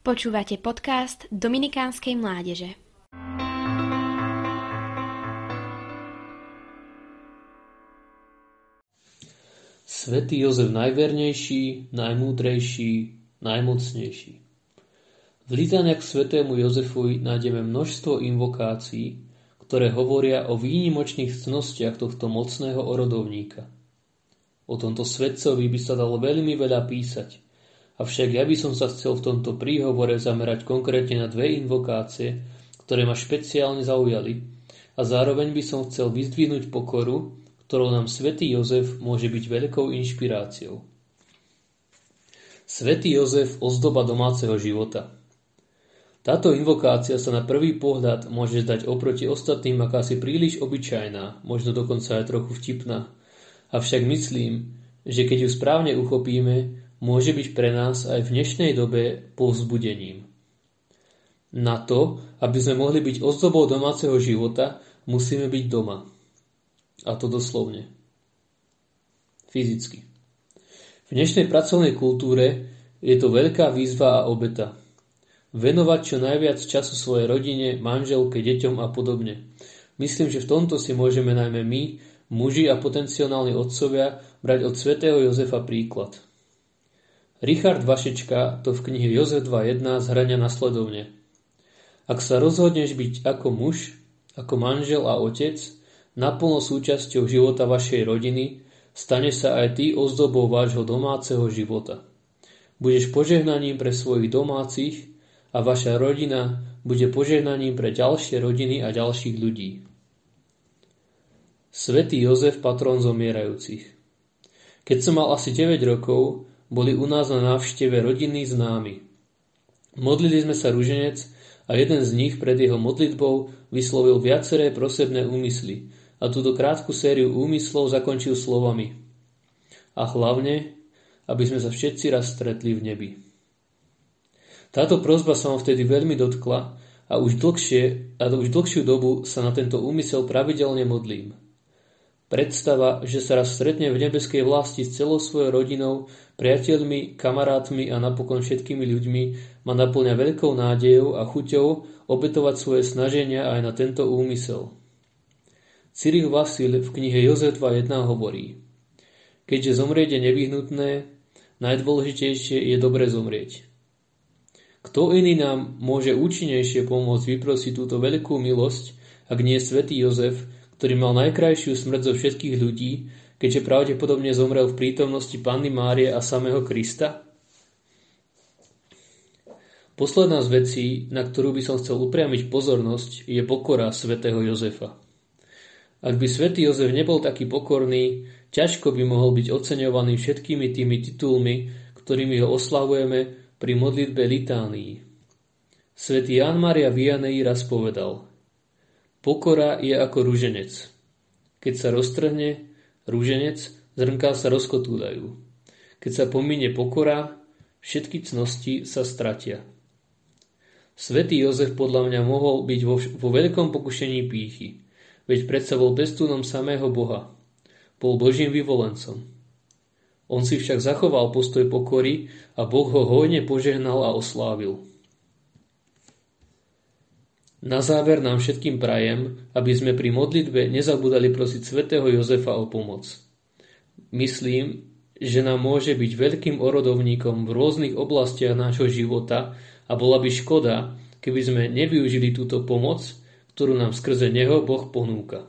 Počúvate podcast Dominikánskej mládeže. Svetý Jozef najvernejší, najmúdrejší, najmocnejší. V litaniach k svetému Jozefovi nájdeme množstvo invokácií, ktoré hovoria o výnimočných cnostiach tohto mocného orodovníka. O tomto svetcovi by sa dalo veľmi veľa písať – Avšak ja by som sa chcel v tomto príhovore zamerať konkrétne na dve invokácie, ktoré ma špeciálne zaujali a zároveň by som chcel vyzdvihnúť pokoru, ktorou nám svätý Jozef môže byť veľkou inšpiráciou. Svetý Jozef ozdoba domáceho života Táto invokácia sa na prvý pohľad môže zdať oproti ostatným akási príliš obyčajná, možno dokonca aj trochu vtipná. Avšak myslím, že keď ju správne uchopíme, môže byť pre nás aj v dnešnej dobe povzbudením. Na to, aby sme mohli byť ozdobou domáceho života, musíme byť doma. A to doslovne. Fyzicky. V dnešnej pracovnej kultúre je to veľká výzva a obeta. Venovať čo najviac času svojej rodine, manželke, deťom a podobne. Myslím, že v tomto si môžeme najmä my, muži a potenciálni otcovia, brať od svätého Jozefa príklad – Richard Vašečka to v knihe Jozef 2.1 zhrania nasledovne. Ak sa rozhodneš byť ako muž, ako manžel a otec, naplno súčasťou života vašej rodiny, stane sa aj ty ozdobou vášho domáceho života. Budeš požehnaním pre svojich domácich a vaša rodina bude požehnaním pre ďalšie rodiny a ďalších ľudí. Svetý Jozef, patron zomierajúcich. Keď som mal asi 9 rokov, boli u nás na návšteve rodiny známi. Modlili sme sa ruženec a jeden z nich pred jeho modlitbou vyslovil viaceré prosebné úmysly a túto krátku sériu úmyslov zakončil slovami. A hlavne, aby sme sa všetci raz stretli v nebi. Táto prozba sa ma vtedy veľmi dotkla a už, dlhšie, a už dlhšiu dobu sa na tento úmysel pravidelne modlím. Predstava, že sa raz stretne v nebeskej vlasti s celou svojou rodinou, priateľmi, kamarátmi a napokon všetkými ľuďmi ma naplňa veľkou nádejou a chuťou obetovať svoje snaženia aj na tento úmysel. Cyril Vasil v knihe Jozef 2.1 hovorí Keďže zomrieť je nevyhnutné, najdôležitejšie je dobre zomrieť. Kto iný nám môže účinnejšie pomôcť vyprosiť túto veľkú milosť, ak nie svätý Jozef, ktorý mal najkrajšiu smrť zo všetkých ľudí, keďže pravdepodobne zomrel v prítomnosti Panny Márie a samého Krista? Posledná z vecí, na ktorú by som chcel upriamiť pozornosť, je pokora svätého Jozefa. Ak by svätý Jozef nebol taký pokorný, ťažko by mohol byť oceňovaný všetkými tými titulmi, ktorými ho oslavujeme pri modlitbe litánii. Svetý Jan Maria Vianney raz povedal – Pokora je ako ruženec. Keď sa roztrhne rúženec, zrnká sa rozkotúľajú. Keď sa pomíne pokora, všetky cnosti sa stratia. Svetý Jozef podľa mňa mohol byť vo, vo veľkom pokušení pýchy, veď predsa bol bestúnom samého Boha. Bol Božím vyvolencom. On si však zachoval postoj pokory a Boh ho hojne požehnal a oslávil. Na záver nám všetkým prajem, aby sme pri modlitbe nezabudali prosiť svätého Jozefa o pomoc. Myslím, že nám môže byť veľkým orodovníkom v rôznych oblastiach nášho života a bola by škoda, keby sme nevyužili túto pomoc, ktorú nám skrze Neho Boh ponúka.